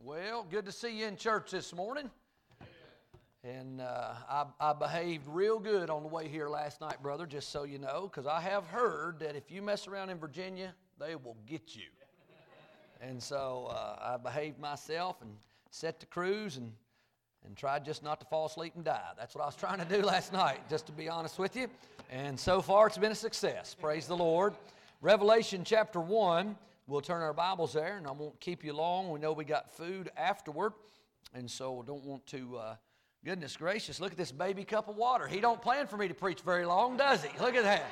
Well, good to see you in church this morning. And uh, I, I behaved real good on the way here last night, brother, just so you know, because I have heard that if you mess around in Virginia, they will get you. And so uh, I behaved myself and set the cruise and, and tried just not to fall asleep and die. That's what I was trying to do last night, just to be honest with you. And so far, it's been a success. Praise the Lord. Revelation chapter 1. We'll turn our Bibles there, and I won't keep you long. We know we got food afterward, and so don't want to. Uh, goodness gracious, look at this baby cup of water. He don't plan for me to preach very long, does he? Look at that.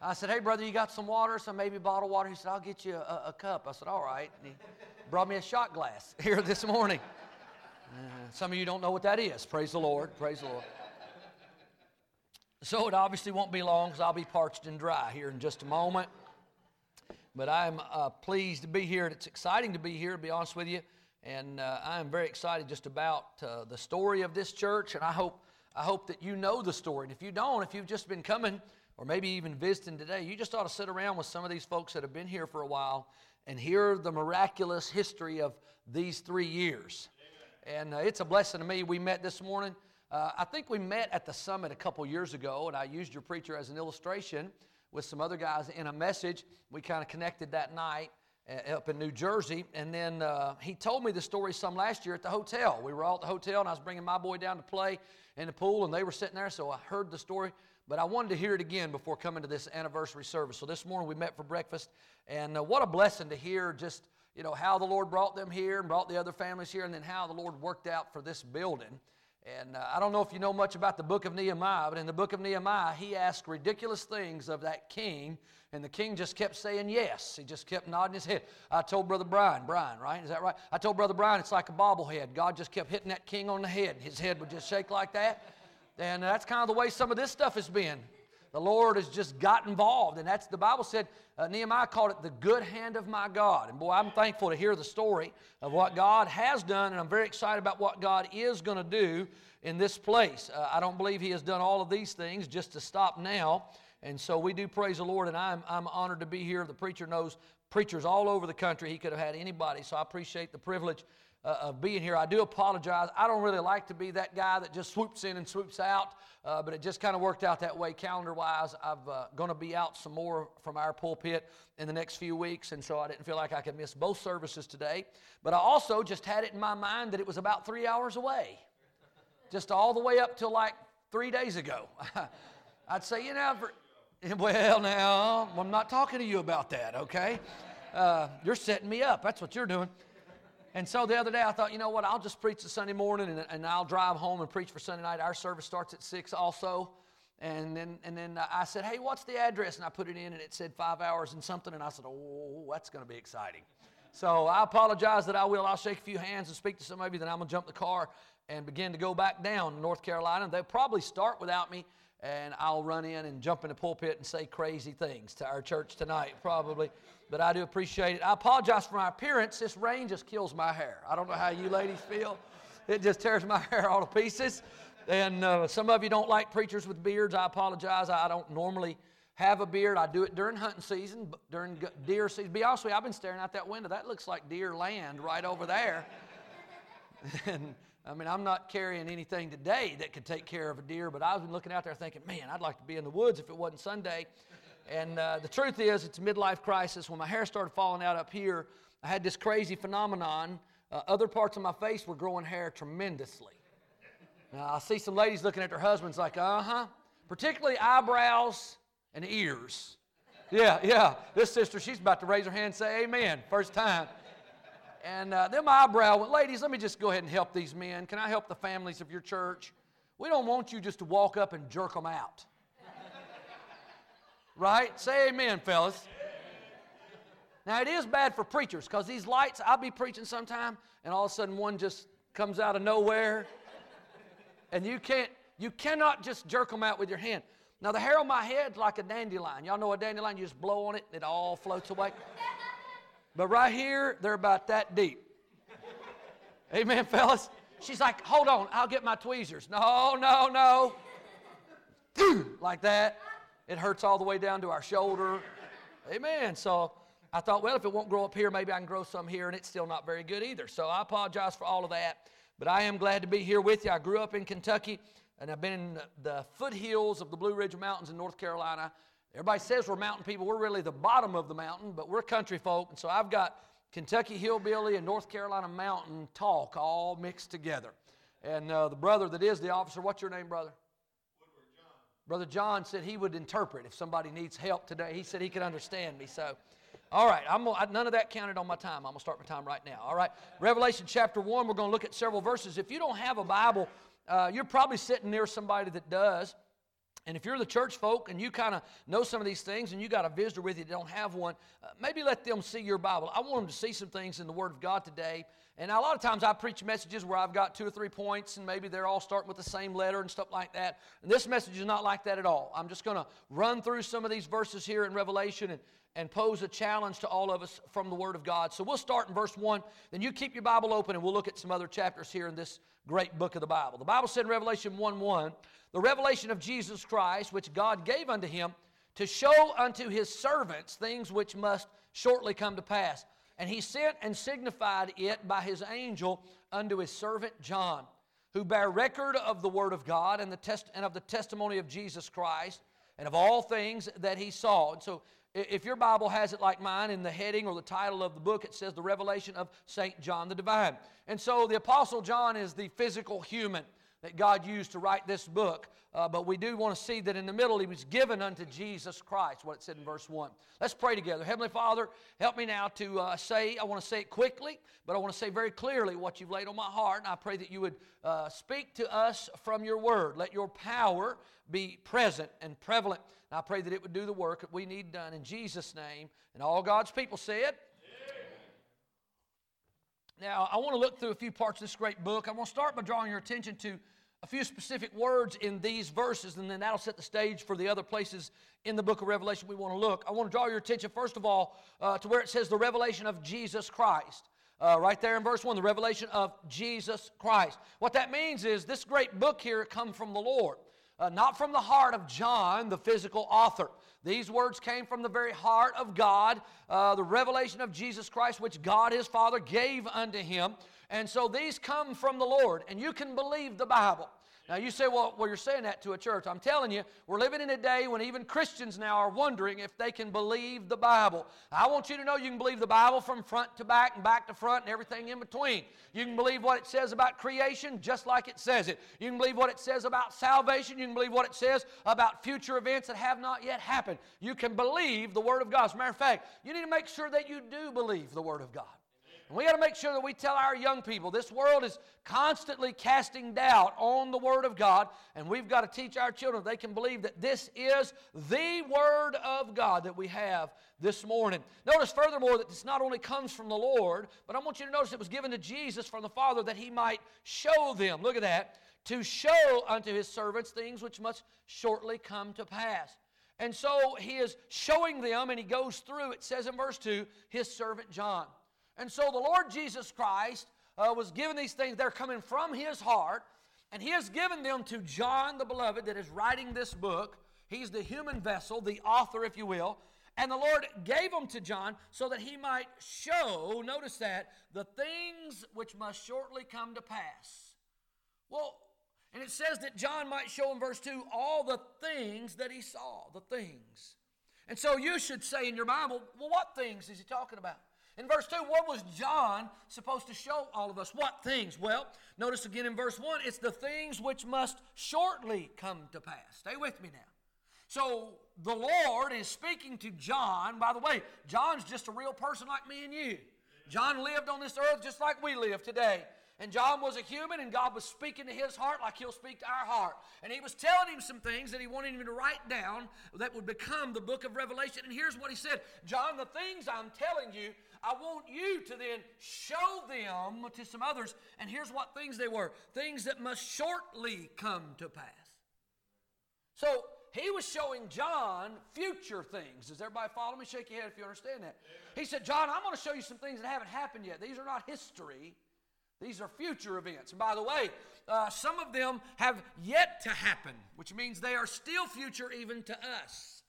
I said, "Hey, brother, you got some water? Some maybe bottled water?" He said, "I'll get you a, a cup." I said, "All right." And he brought me a shot glass here this morning. Uh, some of you don't know what that is. Praise the Lord. Praise the Lord. So it obviously won't be long because I'll be parched and dry here in just a moment. But I'm uh, pleased to be here. It's exciting to be here, to be honest with you. And uh, I am very excited just about uh, the story of this church. And I hope, I hope that you know the story. And if you don't, if you've just been coming or maybe even visiting today, you just ought to sit around with some of these folks that have been here for a while and hear the miraculous history of these three years. And uh, it's a blessing to me. We met this morning. Uh, I think we met at the summit a couple years ago, and I used your preacher as an illustration with some other guys in a message. We kind of connected that night uh, up in New Jersey. And then uh, he told me the story some last year at the hotel. We were all at the hotel, and I was bringing my boy down to play in the pool, and they were sitting there, so I heard the story. But I wanted to hear it again before coming to this anniversary service. So this morning we met for breakfast, and uh, what a blessing to hear just you know how the Lord brought them here and brought the other families here, and then how the Lord worked out for this building. And uh, I don't know if you know much about the book of Nehemiah, but in the book of Nehemiah, he asked ridiculous things of that king, and the king just kept saying yes. He just kept nodding his head. I told Brother Brian, Brian, right? Is that right? I told Brother Brian it's like a bobblehead. God just kept hitting that king on the head. His head would just shake like that. And that's kind of the way some of this stuff has been. The Lord has just got involved, and that's the Bible said. Uh, Nehemiah called it the good hand of my God. And boy, I'm thankful to hear the story of what God has done, and I'm very excited about what God is going to do in this place. Uh, I don't believe He has done all of these things just to stop now. And so we do praise the Lord, and I'm, I'm honored to be here. The preacher knows preachers all over the country. He could have had anybody, so I appreciate the privilege uh, of being here. I do apologize. I don't really like to be that guy that just swoops in and swoops out, uh, but it just kind of worked out that way calendar wise. I'm uh, going to be out some more from our pulpit in the next few weeks, and so I didn't feel like I could miss both services today. But I also just had it in my mind that it was about three hours away, just all the way up till like three days ago. I'd say, you know, for, well, now, I'm not talking to you about that, okay? Uh, you're setting me up. That's what you're doing. And so the other day I thought, you know what, I'll just preach the Sunday morning and, and I'll drive home and preach for Sunday night. Our service starts at 6 also. And then, and then I said, hey, what's the address? And I put it in and it said five hours and something. And I said, oh, that's going to be exciting. So I apologize that I will. I'll shake a few hands and speak to some of you. Then I'm going to jump the car and begin to go back down to North Carolina. They'll probably start without me and I'll run in and jump in the pulpit and say crazy things to our church tonight, probably. But I do appreciate it. I apologize for my appearance. This rain just kills my hair. I don't know how you ladies feel. It just tears my hair all to pieces. And uh, some of you don't like preachers with beards. I apologize. I don't normally have a beard. I do it during hunting season, during deer season. Be honest with you, I've been staring out that window. That looks like deer land right over there. and I mean, I'm not carrying anything today that could take care of a deer, but I've been looking out there thinking, man, I'd like to be in the woods if it wasn't Sunday. And uh, the truth is, it's a midlife crisis. When my hair started falling out up here, I had this crazy phenomenon. Uh, other parts of my face were growing hair tremendously. Now, I see some ladies looking at their husbands like, uh huh, particularly eyebrows and ears. Yeah, yeah. This sister, she's about to raise her hand and say amen. First time. And uh, then my eyebrow went, ladies, let me just go ahead and help these men. Can I help the families of your church? We don't want you just to walk up and jerk them out. right? Say amen, fellas. Now, it is bad for preachers because these lights, I'll be preaching sometime, and all of a sudden one just comes out of nowhere. and you can't, you cannot just jerk them out with your hand. Now, the hair on my head's like a dandelion. Y'all know a dandelion? You just blow on it, and it all floats away. But right here, they're about that deep. Amen, fellas? She's like, hold on, I'll get my tweezers. No, no, no. like that. It hurts all the way down to our shoulder. Amen. So I thought, well, if it won't grow up here, maybe I can grow some here, and it's still not very good either. So I apologize for all of that. But I am glad to be here with you. I grew up in Kentucky, and I've been in the foothills of the Blue Ridge Mountains in North Carolina. Everybody says we're mountain people. We're really the bottom of the mountain, but we're country folk. And so I've got Kentucky hillbilly and North Carolina mountain talk all mixed together. And uh, the brother that is the officer, what's your name, brother? Brother John said he would interpret if somebody needs help today. He said he could understand me. So, all right, I'm none of that counted on my time. I'm going to start my time right now. All right, Revelation chapter 1, we're going to look at several verses. If you don't have a Bible, uh, you're probably sitting near somebody that does. And if you're the church folk and you kind of know some of these things and you got a visitor with you that don't have one, uh, maybe let them see your Bible. I want them to see some things in the Word of God today. And a lot of times I preach messages where I've got two or three points and maybe they're all starting with the same letter and stuff like that. And this message is not like that at all. I'm just going to run through some of these verses here in Revelation and, and pose a challenge to all of us from the Word of God. So we'll start in verse 1. Then you keep your Bible open and we'll look at some other chapters here in this great book of the Bible. The Bible said in Revelation 1 1, the revelation of Jesus Christ, which God gave unto him to show unto his servants things which must shortly come to pass. And he sent and signified it by his angel unto his servant John, who bare record of the word of God and, the test, and of the testimony of Jesus Christ and of all things that he saw. And so if your Bible has it like mine, in the heading or the title of the book, it says the revelation of St. John the Divine. And so the Apostle John is the physical human that God used to write this book. Uh, but we do want to see that in the middle he was given unto Jesus Christ, what it said in verse 1. Let's pray together. Heavenly Father, help me now to uh, say, I want to say it quickly, but I want to say very clearly what you've laid on my heart. And I pray that you would uh, speak to us from your word. Let your power be present and prevalent. And I pray that it would do the work that we need done in Jesus' name. And all God's people said, now, I want to look through a few parts of this great book. I want to start by drawing your attention to a few specific words in these verses, and then that'll set the stage for the other places in the book of Revelation we want to look. I want to draw your attention, first of all, uh, to where it says the revelation of Jesus Christ. Uh, right there in verse 1, the revelation of Jesus Christ. What that means is this great book here come from the Lord, uh, not from the heart of John, the physical author. These words came from the very heart of God, uh, the revelation of Jesus Christ, which God his Father gave unto him. And so these come from the Lord, and you can believe the Bible. Now you say, well, well, you're saying that to a church. I'm telling you, we're living in a day when even Christians now are wondering if they can believe the Bible. I want you to know you can believe the Bible from front to back and back to front and everything in between. You can believe what it says about creation just like it says it. You can believe what it says about salvation. You can believe what it says about future events that have not yet happened. You can believe the Word of God. As a matter of fact, you need to make sure that you do believe the Word of God. And we got to make sure that we tell our young people this world is constantly casting doubt on the Word of God, and we've got to teach our children they can believe that this is the Word of God that we have this morning. Notice furthermore that this not only comes from the Lord, but I want you to notice it was given to Jesus from the Father that he might show them. Look at that. To show unto his servants things which must shortly come to pass. And so he is showing them, and he goes through, it says in verse 2, his servant John. And so the Lord Jesus Christ uh, was given these things. They're coming from his heart. And he has given them to John the beloved that is writing this book. He's the human vessel, the author, if you will. And the Lord gave them to John so that he might show, notice that, the things which must shortly come to pass. Well, and it says that John might show in verse 2 all the things that he saw, the things. And so you should say in your Bible, well, what things is he talking about? In verse 2, what was John supposed to show all of us? What things? Well, notice again in verse 1, it's the things which must shortly come to pass. Stay with me now. So the Lord is speaking to John. By the way, John's just a real person like me and you. John lived on this earth just like we live today. And John was a human, and God was speaking to his heart like he'll speak to our heart. And he was telling him some things that he wanted him to write down that would become the book of Revelation. And here's what he said John, the things I'm telling you, I want you to then show them to some others. And here's what things they were things that must shortly come to pass. So he was showing John future things. Does everybody follow me? Shake your head if you understand that. He said, John, I'm going to show you some things that haven't happened yet. These are not history. These are future events. And by the way, uh, some of them have yet to happen, which means they are still future even to us.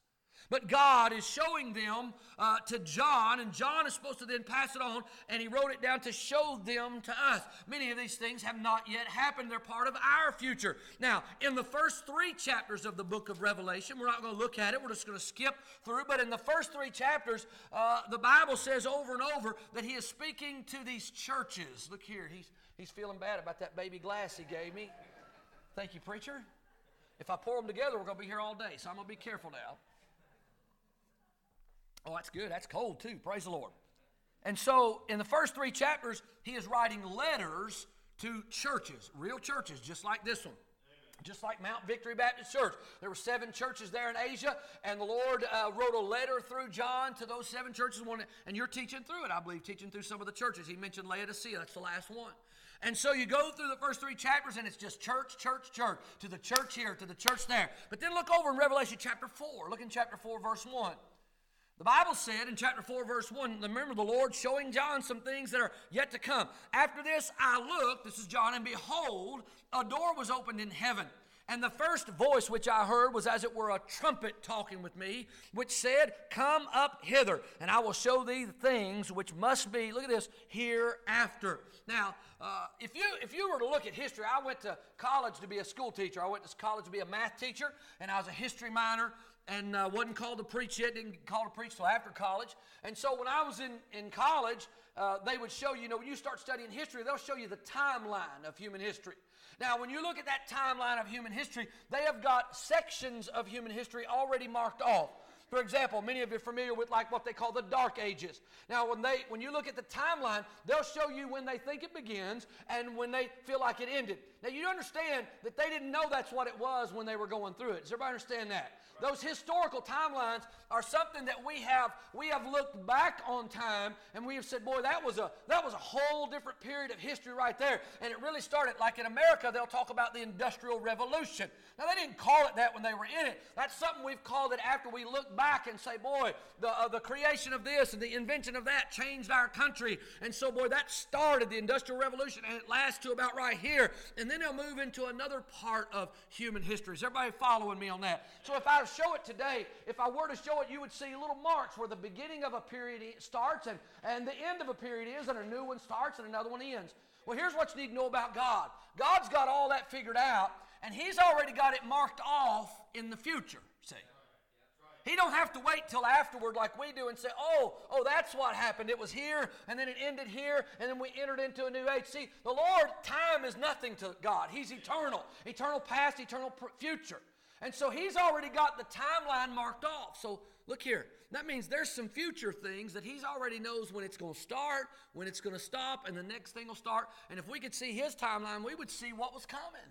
But God is showing them uh, to John, and John is supposed to then pass it on, and he wrote it down to show them to us. Many of these things have not yet happened. They're part of our future. Now, in the first three chapters of the book of Revelation, we're not going to look at it, we're just going to skip through, but in the first three chapters, uh, the Bible says over and over that he is speaking to these churches. Look here, he's, he's feeling bad about that baby glass he gave me. Thank you, preacher. If I pour them together, we're going to be here all day, so I'm going to be careful now. Oh, that's good. That's cold too. Praise the Lord. And so, in the first three chapters, he is writing letters to churches, real churches, just like this one. Just like Mount Victory Baptist Church. There were seven churches there in Asia, and the Lord uh, wrote a letter through John to those seven churches. And you're teaching through it, I believe, teaching through some of the churches. He mentioned Laodicea, that's the last one. And so you go through the first three chapters, and it's just church, church, church, to the church here, to the church there. But then look over in Revelation chapter 4. Look in chapter 4, verse 1. The Bible said in chapter 4, verse 1, remember the Lord showing John some things that are yet to come. After this, I looked, this is John, and behold, a door was opened in heaven. And the first voice which I heard was as it were a trumpet talking with me, which said, Come up hither, and I will show thee the things which must be, look at this, hereafter. Now, uh, if, you, if you were to look at history, I went to college to be a school teacher. I went to college to be a math teacher, and I was a history minor and uh, wasn't called to preach yet, didn't get called to preach till after college. And so when I was in, in college, uh, they would show you, you know, when you start studying history, they'll show you the timeline of human history. Now, when you look at that timeline of human history, they have got sections of human history already marked off. For example, many of you are familiar with like what they call the dark ages. Now, when they when you look at the timeline, they'll show you when they think it begins and when they feel like it ended. Now, you understand that they didn't know that's what it was when they were going through it. Does everybody understand that? Those historical timelines are something that we have we have looked back on time and we have said, boy, that was a that was a whole different period of history right there. And it really started like in America, they'll talk about the Industrial Revolution. Now they didn't call it that when they were in it. That's something we've called it after we look back and say, boy, the uh, the creation of this and the invention of that changed our country. And so, boy, that started the Industrial Revolution and it lasts to about right here. And then they'll move into another part of human history. Is everybody following me on that? So if I show it today, if I were to show it, you would see little marks where the beginning of a period starts and, and the end of a period is, and a new one starts and another one ends. Well, here's what you need to know about God God's got all that figured out, and He's already got it marked off in the future, see. He don't have to wait till afterward like we do and say, oh, oh, that's what happened. It was here, and then it ended here, and then we entered into a new age. See, the Lord, time is nothing to God. He's eternal. Eternal past, eternal future. And so he's already got the timeline marked off. So look here. That means there's some future things that he's already knows when it's going to start, when it's going to stop, and the next thing will start. And if we could see his timeline, we would see what was coming.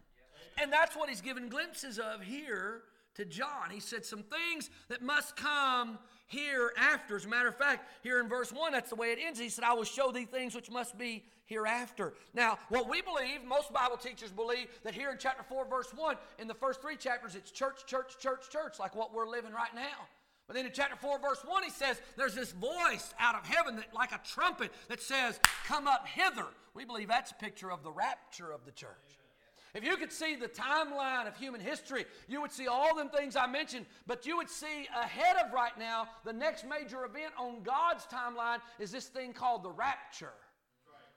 And that's what he's given glimpses of here to John. He said some things that must come hereafter. As a matter of fact, here in verse 1, that's the way it ends. He said, I will show thee things which must be hereafter. Now, what we believe, most Bible teachers believe, that here in chapter 4, verse 1, in the first three chapters, it's church, church, church, church, like what we're living right now. But then in chapter 4, verse 1, he says, There's this voice out of heaven that, like a trumpet that says, Come up hither. We believe that's a picture of the rapture of the church. If you could see the timeline of human history, you would see all them things I mentioned, but you would see ahead of right now, the next major event on God's timeline is this thing called the rapture.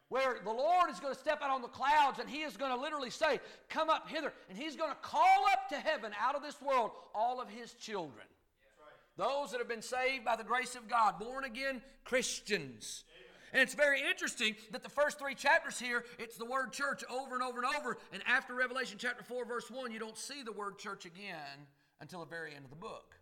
Where the Lord is going to step out on the clouds and He is going to literally say, Come up hither. And He's going to call up to heaven out of this world all of His children. Those that have been saved by the grace of God, born again Christians. And it's very interesting that the first three chapters here, it's the word church over and over and over. And after Revelation chapter 4, verse 1, you don't see the word church again until the very end of the book.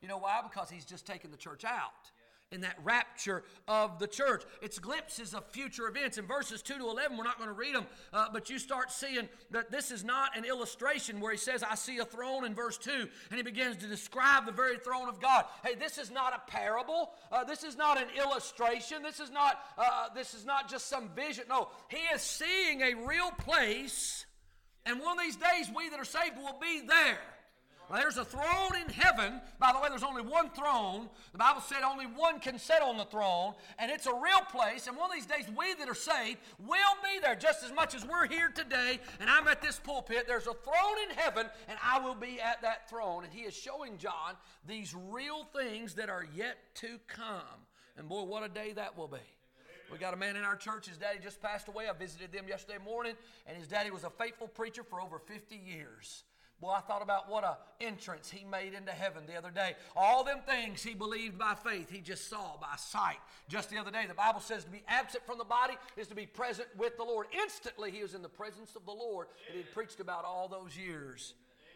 You know why? Because he's just taken the church out in that rapture of the church. It's glimpses of future events. In verses 2 to 11, we're not going to read them, uh, but you start seeing that this is not an illustration where he says, I see a throne in verse 2, and he begins to describe the very throne of God. Hey, this is not a parable. Uh, this is not an illustration. This is not, uh, this is not just some vision. No, he is seeing a real place, and one of these days we that are saved will be there. There's a throne in heaven. By the way, there's only one throne. The Bible said only one can sit on the throne, and it's a real place. And one of these days, we that are saved will be there just as much as we're here today. And I'm at this pulpit. There's a throne in heaven, and I will be at that throne. And he is showing John these real things that are yet to come. And boy, what a day that will be. We got a man in our church, his daddy just passed away. I visited them yesterday morning, and his daddy was a faithful preacher for over 50 years. Boy, I thought about what a entrance he made into heaven the other day. All them things he believed by faith, he just saw by sight. Just the other day, the Bible says to be absent from the body is to be present with the Lord. Instantly, he was in the presence of the Lord that he preached about all those years.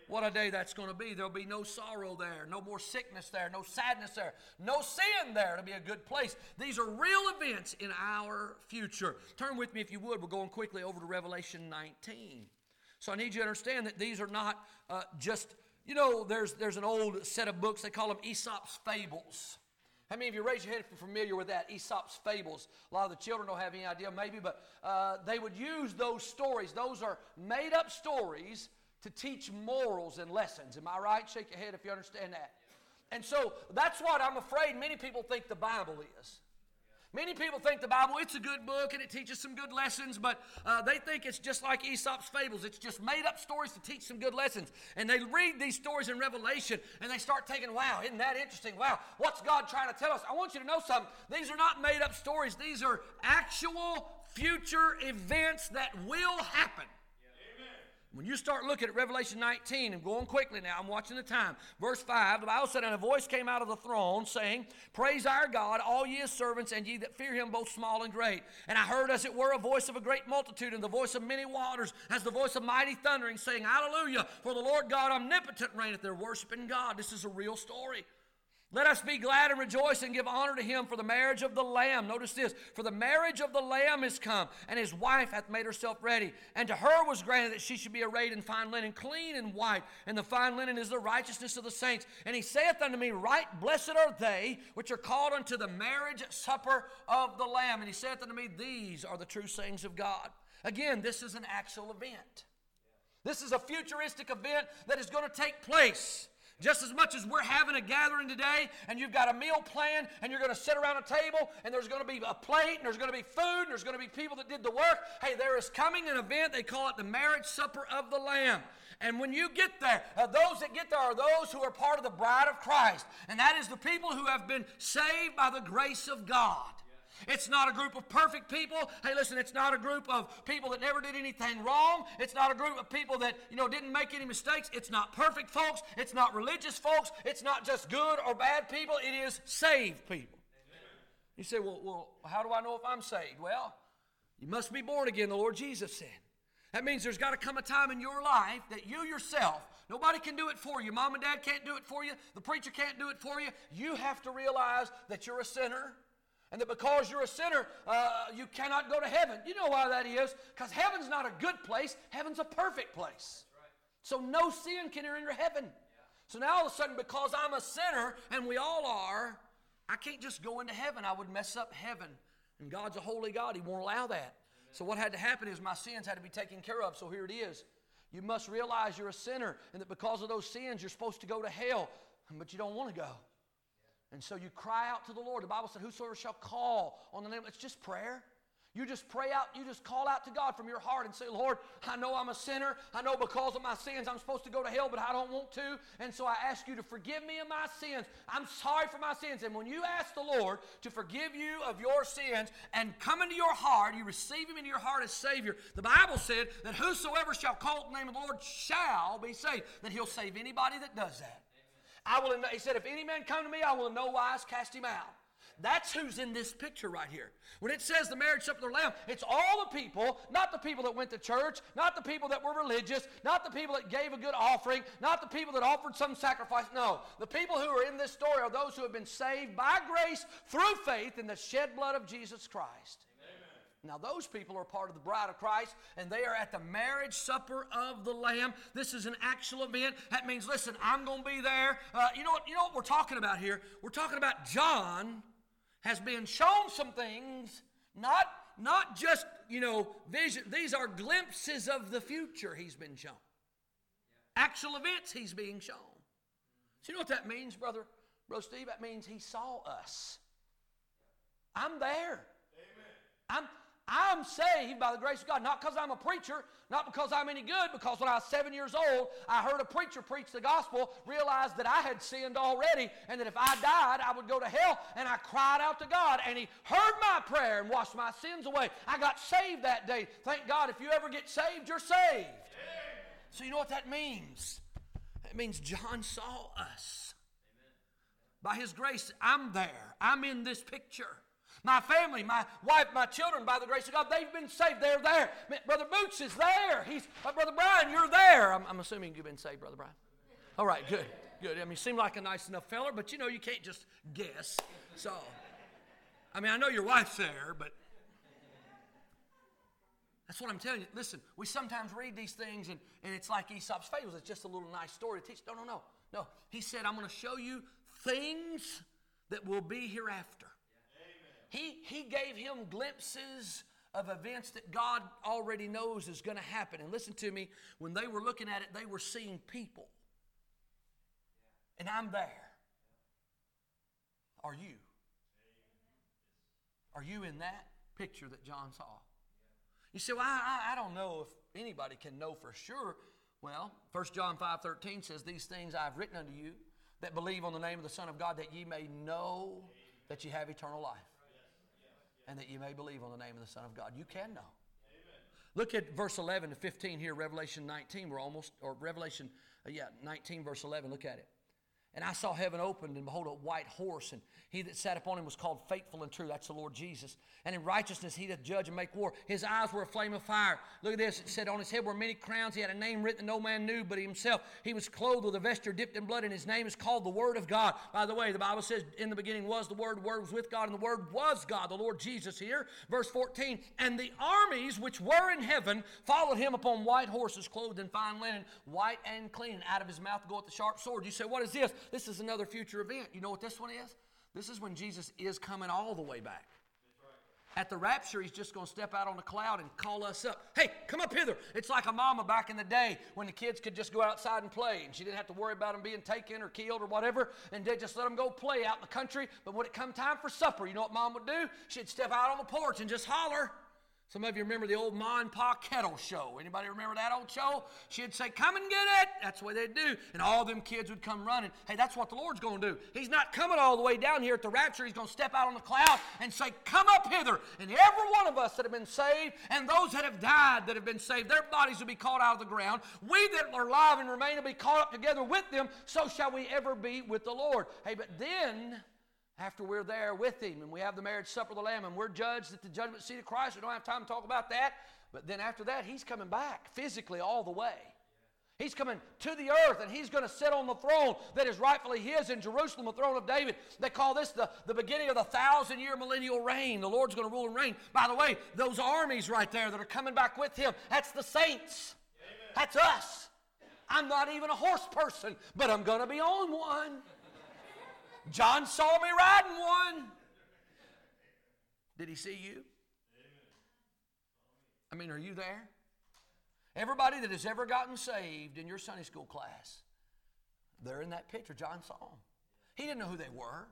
What a day that's going to be. There'll be no sorrow there, no more sickness there, no sadness there, no sin there. It'll be a good place. These are real events in our future. Turn with me, if you would. We're going quickly over to Revelation 19. So I need you to understand that these are not uh, just, you know, there's, there's an old set of books, they call them Aesop's Fables. How many of you raise your hand if you're familiar with that? Aesop's Fables. A lot of the children don't have any idea, maybe, but uh, they would use those stories. Those are made up stories to teach morals and lessons. Am I right? Shake your head if you understand that. And so that's what I'm afraid many people think the Bible is. Many people think the Bible, it's a good book and it teaches some good lessons, but uh, they think it's just like Aesop's fables. It's just made up stories to teach some good lessons. And they read these stories in Revelation and they start thinking, wow, isn't that interesting? Wow, what's God trying to tell us? I want you to know something. These are not made up stories, these are actual future events that will happen. When you start looking at Revelation 19 and going quickly now, I'm watching the time. Verse 5, the Bible said, And a voice came out of the throne saying, Praise our God, all ye his servants, and ye that fear him, both small and great. And I heard as it were a voice of a great multitude, and the voice of many waters, as the voice of mighty thundering, saying, Hallelujah, for the Lord God omnipotent reigneth. They're worshiping God. This is a real story. Let us be glad and rejoice and give honor to him for the marriage of the Lamb. Notice this for the marriage of the Lamb is come, and his wife hath made herself ready. And to her was granted that she should be arrayed in fine linen, clean and white. And the fine linen is the righteousness of the saints. And he saith unto me, Write blessed are they which are called unto the marriage supper of the Lamb. And he saith unto me, These are the true sayings of God. Again, this is an actual event. This is a futuristic event that is going to take place. Just as much as we're having a gathering today and you've got a meal plan and you're going to sit around a table and there's going to be a plate and there's going to be food and there's going to be people that did the work. Hey, there is coming an event, they call it the marriage supper of the Lamb. And when you get there, uh, those that get there are those who are part of the bride of Christ. And that is the people who have been saved by the grace of God. It's not a group of perfect people. Hey, listen, it's not a group of people that never did anything wrong. It's not a group of people that, you know, didn't make any mistakes. It's not perfect folks. It's not religious folks. It's not just good or bad people. It is saved people. You say, well, well, how do I know if I'm saved? Well, you must be born again, the Lord Jesus said. That means there's got to come a time in your life that you yourself, nobody can do it for you. Mom and dad can't do it for you. The preacher can't do it for you. You have to realize that you're a sinner and that because you're a sinner, uh, you cannot go to heaven. You know why that is? Because heaven's not a good place, heaven's a perfect place. Right. So no sin can enter heaven. Yeah. So now all of a sudden, because I'm a sinner, and we all are, I can't just go into heaven. I would mess up heaven. And God's a holy God, He won't allow that. Amen. So what had to happen is my sins had to be taken care of. So here it is. You must realize you're a sinner, and that because of those sins, you're supposed to go to hell, but you don't want to go. And so you cry out to the Lord. The Bible said, Whosoever shall call on the name, it's just prayer. You just pray out, you just call out to God from your heart and say, Lord, I know I'm a sinner. I know because of my sins I'm supposed to go to hell, but I don't want to. And so I ask you to forgive me of my sins. I'm sorry for my sins. And when you ask the Lord to forgive you of your sins and come into your heart, you receive Him into your heart as Savior. The Bible said that whosoever shall call the name of the Lord shall be saved. That He'll save anybody that does that. I will, he said, if any man come to me, I will in no wise cast him out. That's who's in this picture right here. When it says the marriage supper of the Lamb, it's all the people, not the people that went to church, not the people that were religious, not the people that gave a good offering, not the people that offered some sacrifice. No, the people who are in this story are those who have been saved by grace through faith in the shed blood of Jesus Christ. Now, those people are part of the bride of Christ, and they are at the marriage supper of the Lamb. This is an actual event. That means, listen, I'm going to be there. Uh, you know what? You know what we're talking about here? We're talking about John has been shown some things, not not just you know vision. These are glimpses of the future. He's been shown. Actual events he's being shown. So you know what that means, brother? Brother Steve? That means he saw us. I'm there. I'm, I'm saved by the grace of God, not because I'm a preacher, not because I'm any good, because when I was seven years old, I heard a preacher preach the gospel, realized that I had sinned already, and that if I died, I would go to hell, and I cried out to God, and He heard my prayer and washed my sins away. I got saved that day. Thank God, if you ever get saved, you're saved. So you know what that means? It means John saw us. By His grace, I'm there. I'm in this picture. My family, my wife, my children, by the grace of God, they've been saved. They're there. Brother Boots is there. He's, uh, Brother Brian, you're there. I'm, I'm, assuming you've been saved, Brother Brian. All right, good, good. I mean, you seem like a nice enough feller, but you know, you can't just guess. So, I mean, I know your wife's there, but that's what I'm telling you. Listen, we sometimes read these things and, and it's like Aesop's fables. It's just a little nice story to teach. No, no, no. No. He said, I'm going to show you things that will be hereafter. He, he gave him glimpses of events that God already knows is going to happen. And listen to me, when they were looking at it, they were seeing people. And I'm there. Are you? Are you in that picture that John saw? You say, well, I, I, don't know if anybody can know for sure. Well, 1 John 5 13 says, These things I've written unto you that believe on the name of the Son of God, that ye may know that ye have eternal life and that you may believe on the name of the Son of God. You can know. Amen. Look at verse 11 to 15 here, Revelation 19. We're almost, or Revelation, uh, yeah, 19, verse 11. Look at it. And I saw heaven opened, and behold, a white horse, and he that sat upon him was called faithful and true. That's the Lord Jesus. And in righteousness he doth judge and make war. His eyes were a flame of fire. Look at this. It said, On his head were many crowns. He had a name written that no man knew but himself. He was clothed with a vesture dipped in blood, and his name is called the Word of God. By the way, the Bible says, In the beginning was the Word, the Word was with God, and the Word was God, the Lord Jesus here. Verse 14, And the armies which were in heaven followed him upon white horses, clothed in fine linen, white and clean. And out of his mouth goeth the sharp sword. You say, What is this? This is another future event. You know what this one is? This is when Jesus is coming all the way back. At the rapture, he's just going to step out on a cloud and call us up. Hey, come up hither. It's like a mama back in the day when the kids could just go outside and play, and she didn't have to worry about them being taken or killed or whatever, and they just let them go play out in the country. But when it come time for supper, you know what mom would do? She'd step out on the porch and just holler. Some of you remember the old Ma and Pa Kettle show. Anybody remember that old show? She'd say, Come and get it. That's what they'd do. And all them kids would come running. Hey, that's what the Lord's going to do. He's not coming all the way down here at the rapture. He's going to step out on the cloud and say, Come up hither. And every one of us that have been saved and those that have died that have been saved, their bodies will be caught out of the ground. We that are alive and remain will be caught up together with them. So shall we ever be with the Lord. Hey, but then after we're there with him and we have the marriage supper of the lamb and we're judged at the judgment seat of christ. We don't have time to talk about that. But then after that he's coming back physically all the way. He's coming to the earth and he's going to sit on the throne that is rightfully his in jerusalem the throne of david. They call this the, the beginning of the thousand year millennial reign. The lord's going to rule and reign. By the way those armies right there that are coming back with him that's the saints. Amen. that's us. I'm not even a horse person but i'm going to be on one John saw me riding one. Did he see you? I mean, are you there? Everybody that has ever gotten saved in your Sunday school class, they're in that picture. John saw them. He didn't know who they were.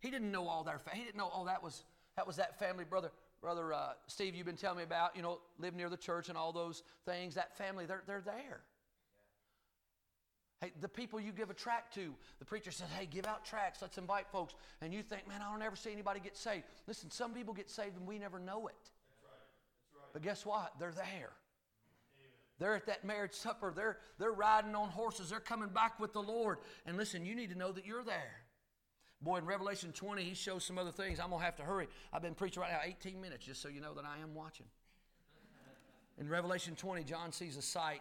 He didn't know all their. Fa- he didn't know. Oh, that was that was that family, brother. Brother uh, Steve, you've been telling me about. You know, live near the church and all those things. That family, they're they're there. Hey, the people you give a tract to, the preacher says, hey, give out tracts, let's invite folks. And you think, man, I don't ever see anybody get saved. Listen, some people get saved and we never know it. That's right. That's right. But guess what? They're there. Amen. They're at that marriage supper. They're, they're riding on horses. They're coming back with the Lord. And listen, you need to know that you're there. Boy, in Revelation 20, he shows some other things. I'm going to have to hurry. I've been preaching right now 18 minutes just so you know that I am watching. In Revelation 20, John sees a sight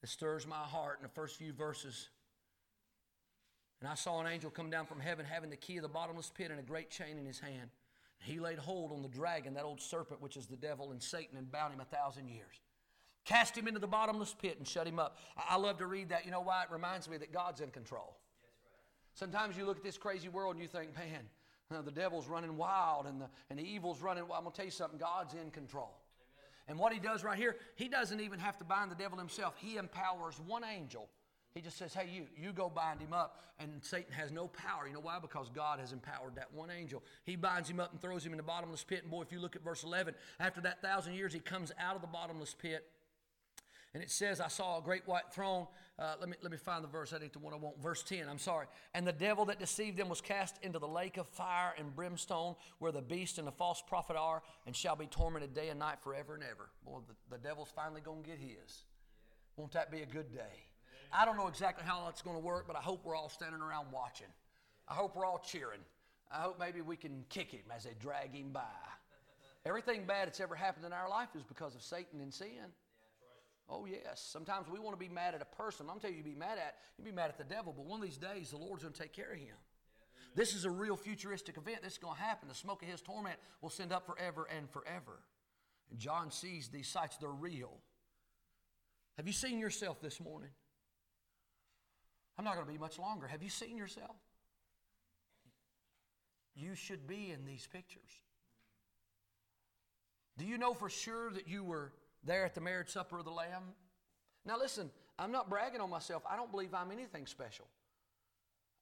that stirs my heart in the first few verses. And I saw an angel come down from heaven having the key of the bottomless pit and a great chain in his hand. He laid hold on the dragon, that old serpent, which is the devil and Satan, and bound him a thousand years. Cast him into the bottomless pit and shut him up. I love to read that. You know why? It reminds me that God's in control. Sometimes you look at this crazy world and you think, man, the devil's running wild and the, and the evil's running wild. I'm going to tell you something God's in control. And what he does right here, he doesn't even have to bind the devil himself. He empowers one angel He just says, hey, you, you go bind him up. And Satan has no power. You know why? Because God has empowered that one angel. He binds him up and throws him in the bottomless pit. And boy, if you look at verse 11, after that thousand years, he comes out of the bottomless pit. And it says, I saw a great white throne. Uh, let, me, let me find the verse. I ain't the one I want. Verse 10, I'm sorry. And the devil that deceived them was cast into the lake of fire and brimstone, where the beast and the false prophet are, and shall be tormented day and night forever and ever. Boy, the, the devil's finally going to get his. Won't that be a good day? I don't know exactly how that's going to work, but I hope we're all standing around watching. I hope we're all cheering. I hope maybe we can kick him as they drag him by. Everything bad that's ever happened in our life is because of Satan and sin. Oh, yes. Sometimes we want to be mad at a person. I'm telling you, you be mad at, you be mad at the devil, but one of these days the Lord's going to take care of him. This is a real futuristic event. This is going to happen. The smoke of his torment will send up forever and forever. And John sees these sights, they're real. Have you seen yourself this morning? I'm not going to be much longer. Have you seen yourself? You should be in these pictures. Do you know for sure that you were there at the marriage supper of the Lamb? Now, listen, I'm not bragging on myself. I don't believe I'm anything special.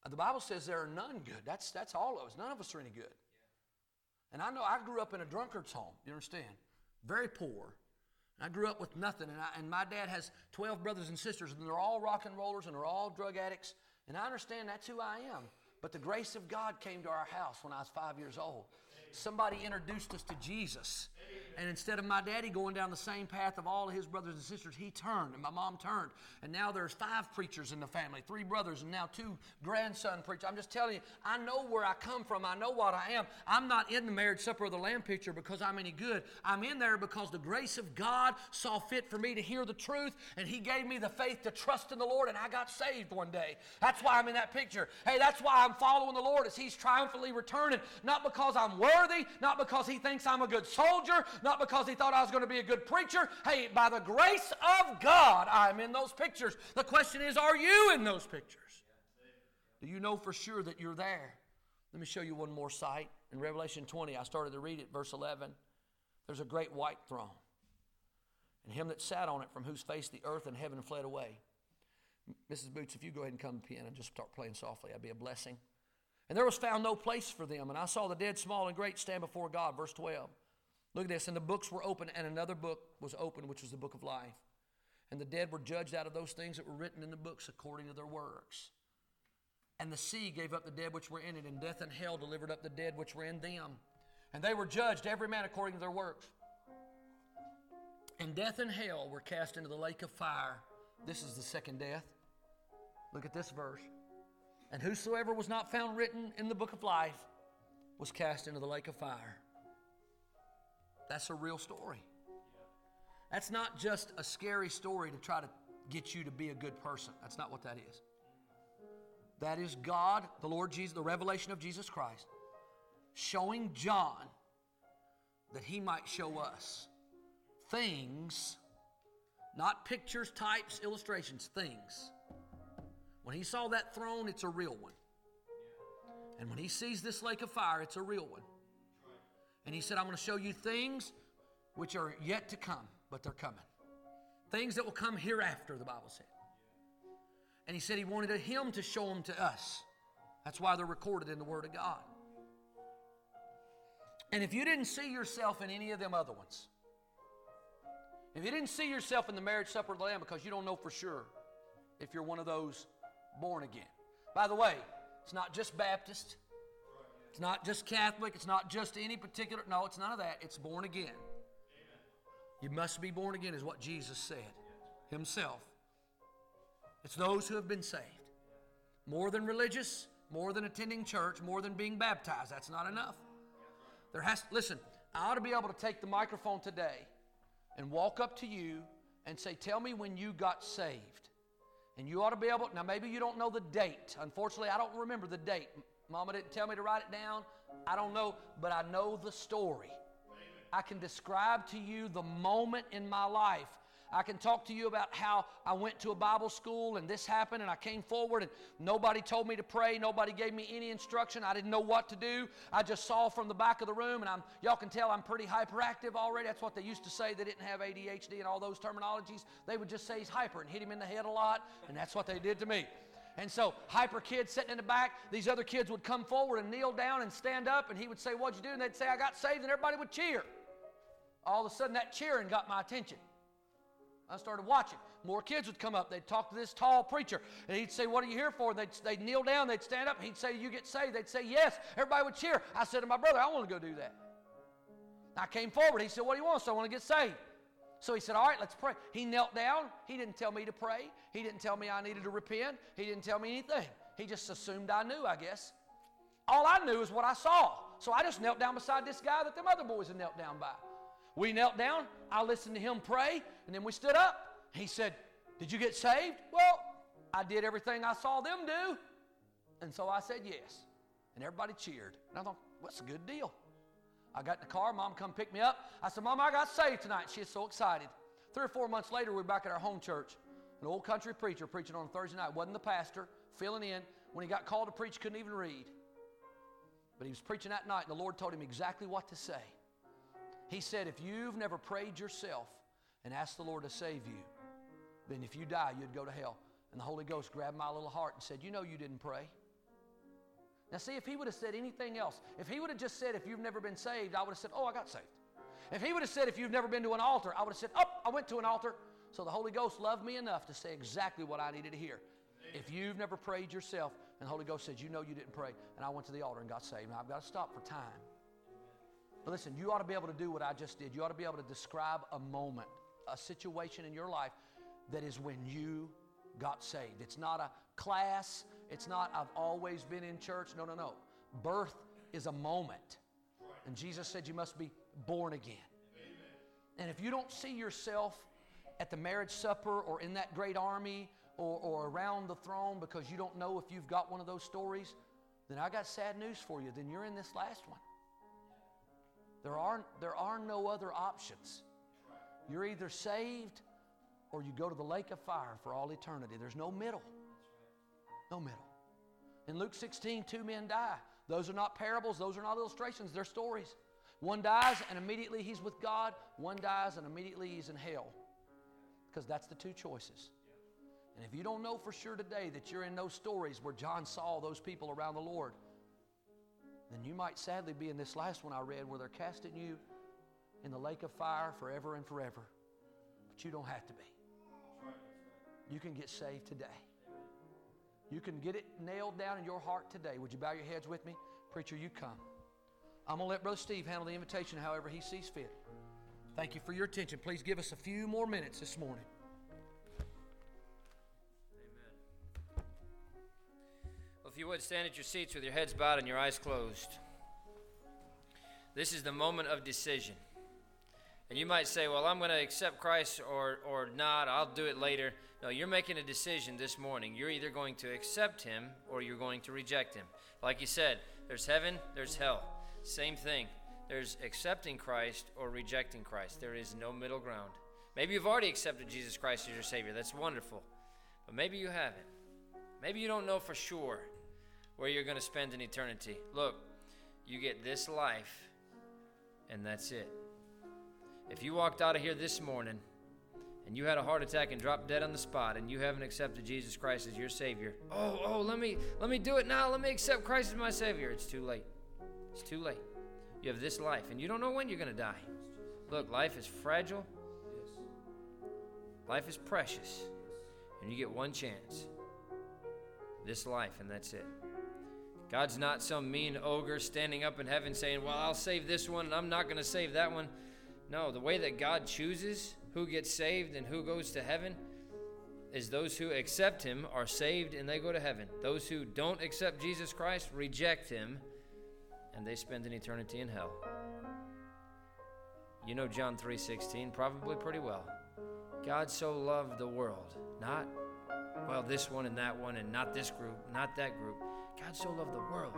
The Bible says there are none good. That's, that's all of us. None of us are any good. And I know I grew up in a drunkard's home. You understand? Very poor. I grew up with nothing, and, I, and my dad has 12 brothers and sisters, and they're all rock and rollers and they're all drug addicts. And I understand that's who I am. But the grace of God came to our house when I was five years old. Somebody introduced us to Jesus. And instead of my daddy going down the same path of all of his brothers and sisters, he turned, and my mom turned. And now there's five preachers in the family, three brothers, and now two grandson preachers. I'm just telling you, I know where I come from. I know what I am. I'm not in the marriage supper of the Lamb picture because I'm any good. I'm in there because the grace of God saw fit for me to hear the truth, and he gave me the faith to trust in the Lord, and I got saved one day. That's why I'm in that picture. Hey, that's why I'm following the Lord as he's triumphantly returning, not because I'm worthy, not because he thinks I'm a good soldier, not because he thought I was going to be a good preacher. Hey, by the grace of God, I'm in those pictures. The question is, are you in those pictures? Do you know for sure that you're there? Let me show you one more sight. In Revelation 20, I started to read it, verse 11. There's a great white throne, and him that sat on it, from whose face the earth and heaven fled away. Mrs. Boots, if you go ahead and come to the piano and just start playing softly, I'd be a blessing. And there was found no place for them. And I saw the dead, small and great, stand before God. Verse 12. Look at this. And the books were open, and another book was open, which was the book of life. And the dead were judged out of those things that were written in the books according to their works. And the sea gave up the dead which were in it, and death and hell delivered up the dead which were in them. And they were judged, every man according to their works. And death and hell were cast into the lake of fire. This is the second death. Look at this verse. And whosoever was not found written in the book of life was cast into the lake of fire. That's a real story. That's not just a scary story to try to get you to be a good person. That's not what that is. That is God, the Lord Jesus, the revelation of Jesus Christ, showing John that he might show us things, not pictures, types, illustrations, things. When he saw that throne, it's a real one. And when he sees this lake of fire, it's a real one. And he said, I'm going to show you things which are yet to come, but they're coming. Things that will come hereafter, the Bible said. And he said he wanted him to show them to us. That's why they're recorded in the Word of God. And if you didn't see yourself in any of them other ones, if you didn't see yourself in the marriage supper of the Lamb because you don't know for sure if you're one of those born again. By the way, it's not just Baptist, it's not just Catholic. It's not just any particular. No, it's none of that. It's born again. Amen. You must be born again, is what Jesus said himself. It's those who have been saved. More than religious, more than attending church, more than being baptized. That's not enough. There has listen, I ought to be able to take the microphone today and walk up to you and say, Tell me when you got saved. And you ought to be able, now maybe you don't know the date. Unfortunately, I don't remember the date. Mama didn't tell me to write it down. I don't know, but I know the story. I can describe to you the moment in my life. I can talk to you about how I went to a Bible school and this happened and I came forward and nobody told me to pray. Nobody gave me any instruction. I didn't know what to do. I just saw from the back of the room and I'm, y'all can tell I'm pretty hyperactive already. That's what they used to say. They didn't have ADHD and all those terminologies. They would just say he's hyper and hit him in the head a lot. And that's what they did to me. And so, hyper kids sitting in the back, these other kids would come forward and kneel down and stand up, and he would say, What'd you do? And they'd say, I got saved, and everybody would cheer. All of a sudden, that cheering got my attention. I started watching. More kids would come up. They'd talk to this tall preacher, and he'd say, What are you here for? They'd, they'd kneel down, they'd stand up, he'd say, You get saved. They'd say, Yes. Everybody would cheer. I said to my brother, I want to go do that. I came forward. He said, What do you want? So I want to get saved. So he said, All right, let's pray. He knelt down. He didn't tell me to pray. He didn't tell me I needed to repent. He didn't tell me anything. He just assumed I knew, I guess. All I knew is what I saw. So I just knelt down beside this guy that them other boys had knelt down by. We knelt down. I listened to him pray, and then we stood up. He said, Did you get saved? Well, I did everything I saw them do. And so I said yes. And everybody cheered. And I thought, What's a good deal? I got in the car. Mom come pick me up. I said, Mom, I got saved tonight. She so excited. Three or four months later, we are back at our home church. An old country preacher preaching on Thursday night. Wasn't the pastor, filling in. When he got called to preach, couldn't even read. But he was preaching that night, and the Lord told him exactly what to say. He said, If you've never prayed yourself and asked the Lord to save you, then if you die, you'd go to hell. And the Holy Ghost grabbed my little heart and said, You know you didn't pray. Now, see, if he would have said anything else, if he would have just said, If you've never been saved, I would have said, Oh, I got saved. If he would have said, If you've never been to an altar, I would have said, Oh, I went to an altar. So the Holy Ghost loved me enough to say exactly what I needed to hear. If you've never prayed yourself, and the Holy Ghost said, You know you didn't pray, and I went to the altar and got saved. Now I've got to stop for time. But listen, you ought to be able to do what I just did. You ought to be able to describe a moment, a situation in your life that is when you got saved. It's not a class, it's not, I've always been in church. No, no, no. Birth is a moment. And Jesus said you must be born again. And if you don't see yourself at the marriage supper or in that great army or, or around the throne because you don't know if you've got one of those stories, then I got sad news for you. Then you're in this last one. There are, there are no other options. You're either saved or you go to the lake of fire for all eternity. There's no middle. No middle. In Luke 16, two men die. Those are not parables, those are not illustrations, they're stories. One dies and immediately he's with God, one dies and immediately he's in hell. Because that's the two choices. And if you don't know for sure today that you're in those stories where John saw those people around the Lord, then you might sadly be in this last one I read where they're casting you in the lake of fire forever and forever. But you don't have to be. You can get saved today. You can get it nailed down in your heart today. Would you bow your heads with me? Preacher, you come. I'm going to let Brother Steve handle the invitation however he sees fit. Thank you for your attention. Please give us a few more minutes this morning. Amen. Well, if you would stand at your seats with your heads bowed and your eyes closed. This is the moment of decision. And you might say, Well, I'm going to accept Christ or, or not. I'll do it later. No, you're making a decision this morning. You're either going to accept Him or you're going to reject Him. Like you said, there's heaven, there's hell. Same thing. There's accepting Christ or rejecting Christ. There is no middle ground. Maybe you've already accepted Jesus Christ as your Savior. That's wonderful. But maybe you haven't. Maybe you don't know for sure where you're going to spend an eternity. Look, you get this life, and that's it. If you walked out of here this morning and you had a heart attack and dropped dead on the spot and you haven't accepted Jesus Christ as your savior, oh, oh, let me let me do it now. Let me accept Christ as my savior. It's too late. It's too late. You have this life and you don't know when you're going to die. Look, life is fragile. Yes. Life is precious. And you get one chance. This life and that's it. God's not some mean ogre standing up in heaven saying, Well, I'll save this one and I'm not going to save that one. No, the way that God chooses who gets saved and who goes to heaven is those who accept him are saved and they go to heaven. Those who don't accept Jesus Christ reject him and they spend an eternity in hell. You know John 3:16 probably pretty well. God so loved the world, not well this one and that one and not this group, not that group. God so loved the world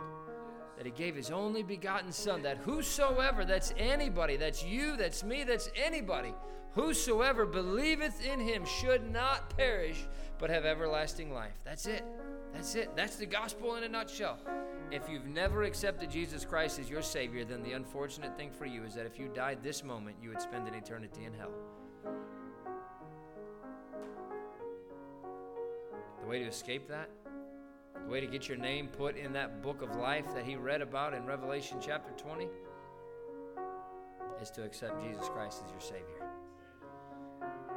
that he gave his only begotten Son, that whosoever, that's anybody, that's you, that's me, that's anybody, whosoever believeth in him should not perish, but have everlasting life. That's it. That's it. That's the gospel in a nutshell. If you've never accepted Jesus Christ as your Savior, then the unfortunate thing for you is that if you died this moment, you would spend an eternity in hell. The way to escape that, the way to get your name put in that book of life that he read about in Revelation chapter 20, is to accept Jesus Christ as your Savior.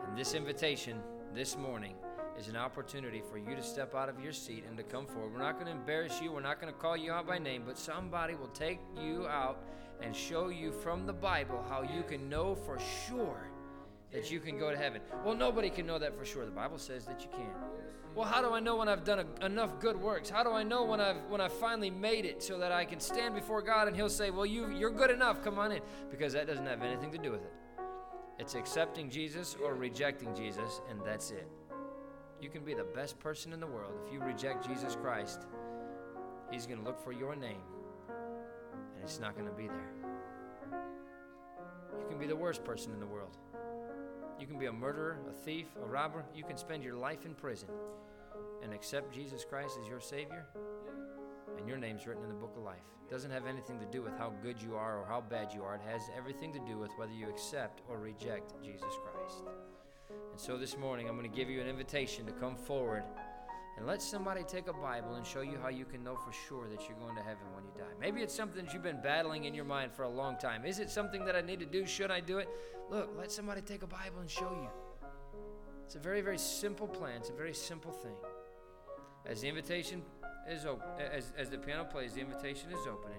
And this invitation this morning is an opportunity for you to step out of your seat and to come forward. We're not going to embarrass you, we're not going to call you out by name, but somebody will take you out and show you from the Bible how you can know for sure that you can go to heaven. Well, nobody can know that for sure. The Bible says that you can. Well, how do I know when I've done a, enough good works? How do I know when I've when I've finally made it so that I can stand before God and He'll say, "Well, you you're good enough. Come on in," because that doesn't have anything to do with it. It's accepting Jesus or rejecting Jesus, and that's it. You can be the best person in the world. If you reject Jesus Christ, He's going to look for your name, and it's not going to be there. You can be the worst person in the world. You can be a murderer, a thief, a robber. You can spend your life in prison and accept Jesus Christ as your Savior, and your name's written in the book of life. It doesn't have anything to do with how good you are or how bad you are. It has everything to do with whether you accept or reject Jesus Christ. And so this morning, I'm going to give you an invitation to come forward and let somebody take a Bible and show you how you can know for sure that you're going to heaven when you die. Maybe it's something that you've been battling in your mind for a long time. Is it something that I need to do? Should I do it? Look, let somebody take a Bible and show you. It's a very, very simple plan. It's a very simple thing. As the invitation is open, as, as the piano plays, the invitation is open